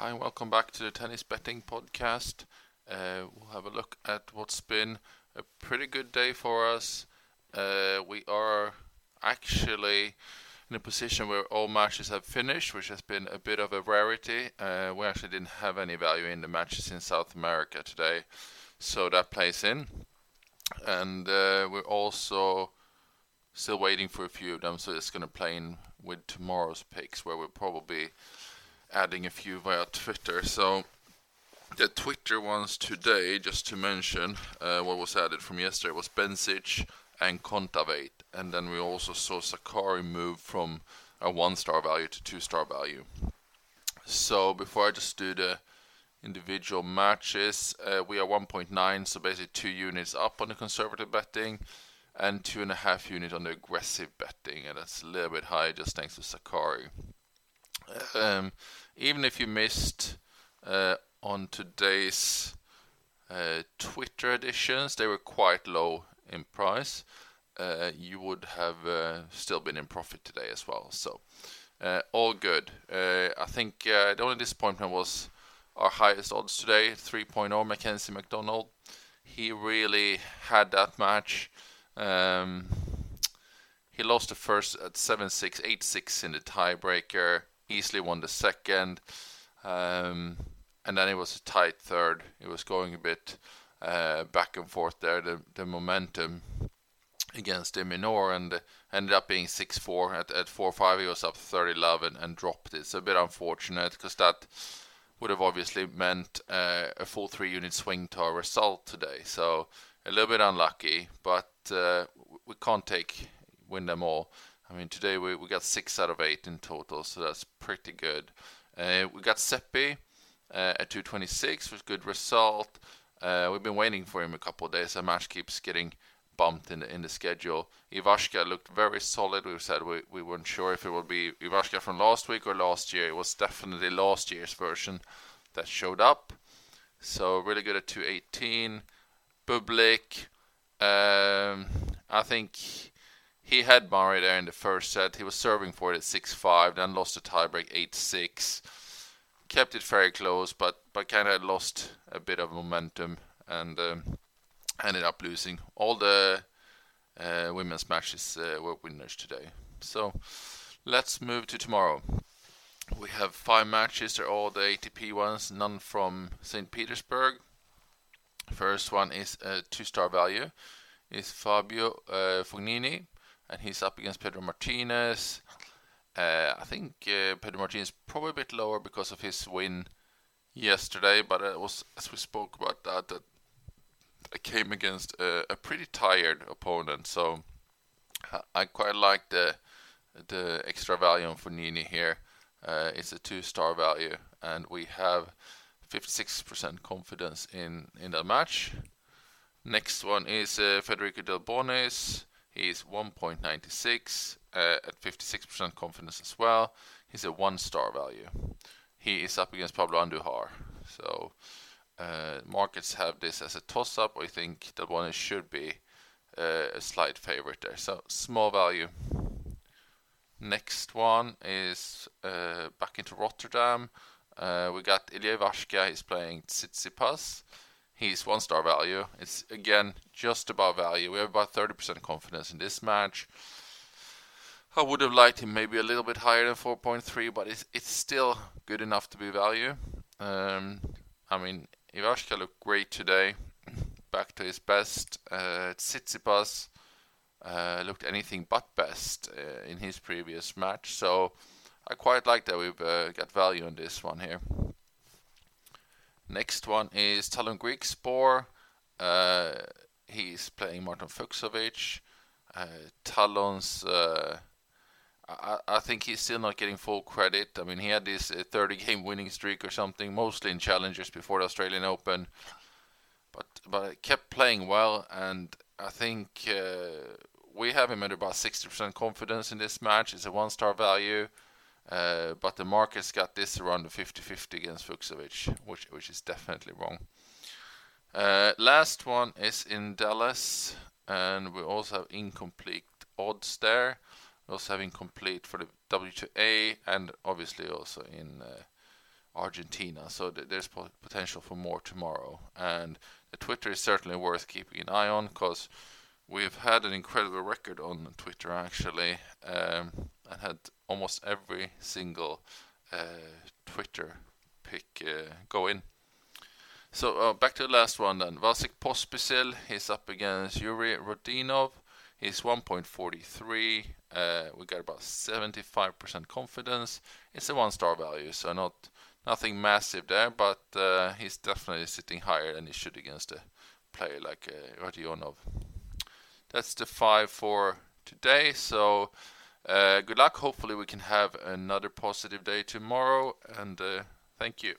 Hi, and welcome back to the Tennis Betting Podcast. Uh, we'll have a look at what's been a pretty good day for us. Uh, we are actually in a position where all matches have finished, which has been a bit of a rarity. Uh, we actually didn't have any value in the matches in South America today, so that plays in. And uh, we're also still waiting for a few of them, so it's going to play in with tomorrow's picks, where we'll probably adding a few via Twitter. So the Twitter ones today, just to mention, uh, what was added from yesterday was Bencic and Kontaveit, and then we also saw Sakkari move from a one-star value to two-star value. So before I just do the individual matches, uh, we are 1.9, so basically two units up on the conservative betting, and two and a half unit on the aggressive betting, and that's a little bit high just thanks to Sakkari. Um, even if you missed uh, on today's uh, Twitter editions, they were quite low in price. Uh, you would have uh, still been in profit today as well. So uh, all good. Uh, I think the only disappointment was our highest odds today, 3.0 Mackenzie McDonald. He really had that match. Um, he lost the first at 7-6, 8-6 in the tiebreaker easily won the second. Um, and then it was a tight third. It was going a bit uh, back and forth there. The, the momentum against de Minaur and ended up being 6-4 at, at 4-5 he was up 30 love and, and dropped it it's a bit unfortunate because that would have obviously meant uh, a full three unit swing to our result today so a little bit unlucky but uh, we can't take win them all I mean, today we, we got six out of eight in total, so that's pretty good. Uh, we got Seppi uh, at 226 with good result. Uh, we've been waiting for him a couple of days. The match keeps getting bumped in the in the schedule. Ivashka looked very solid. We said we, we weren't sure if it would be Ivashka from last week or last year. It was definitely last year's version that showed up. So really good at 218. Bublik, um, I think he had Murray there in the first set. He was serving for it at 6-5, then lost the tiebreak 8-6. Kept it very close, but but kind of lost a bit of momentum and um, ended up losing. All the uh, women's matches uh, were winners today. So let's move to tomorrow. We have five matches. They're all the ATP ones, none from St. Petersburg. First one is a two-star value. Is Fabio uh, Fognini and he's up against Pedro Martinez. Uh, I think uh, Pedro Martinez probably a bit lower because of his win yesterday, but it was as we spoke about that that I came against a, a pretty tired opponent, so I quite like the the extra value on Fognini here. Uh, it's a two-star value, and we have 56% confidence in in the match. Next one is uh, Federico Delbonis. He's 1.96 uh, at 56% confidence as well. He's a one star value. He is up against Pablo Andujar. So uh, markets have this as a toss up. I think Delbonis should be uh, a slight favorite there. So small value. Next one is uh, back into Rotterdam. Uh, we got Ilya Ivashka. He's playing Tsitsipas. He's one star value. It's again just above value. We have about 30% confidence in this match. I would have liked him maybe a little bit higher than 4.3, but it's it's still good enough to be value. Um, I mean, Ivashka looked great today, back to his best. Uh, Tsitsipas uh, looked anything but best uh, in his previous match, so I quite like that we've uh, got value in this one here. Next one is Talon Griekspoor. Uh, he's playing Martin Fucsovics. Uh, Talon's, uh, I, I, think he's still not getting full credit. I mean, he had this uh, 30 game winning streak or something, mostly in challengers before the Australian Open. But but kept playing well, and I think uh, we have him at about 60% confidence in this match. It's a one star value. Uh, but the market's got this around the 50-50 against Fucsovics, which which is definitely wrong. Uh, last one is in Dallas, and we also have incomplete odds there. We also have incomplete for the WTA, and obviously also in uh, Argentina. So th- there's po- potential for more tomorrow. And the Twitter is certainly worth keeping an eye on because we've had an incredible record on Twitter actually, um, and had almost every single uh, Twitter pick uh, go in. So uh, back to the last one then. Vasek Pospisil is up against Yuri Rodionov. He's 1.43. Uh, we got about 75% confidence. It's a one-star value, so not nothing massive there, but uh, he's definitely sitting higher than he should against a player like uh, Rodionov. That's the five for today. So uh, good luck. Hopefully we can have another positive day tomorrow, and uh, thank you.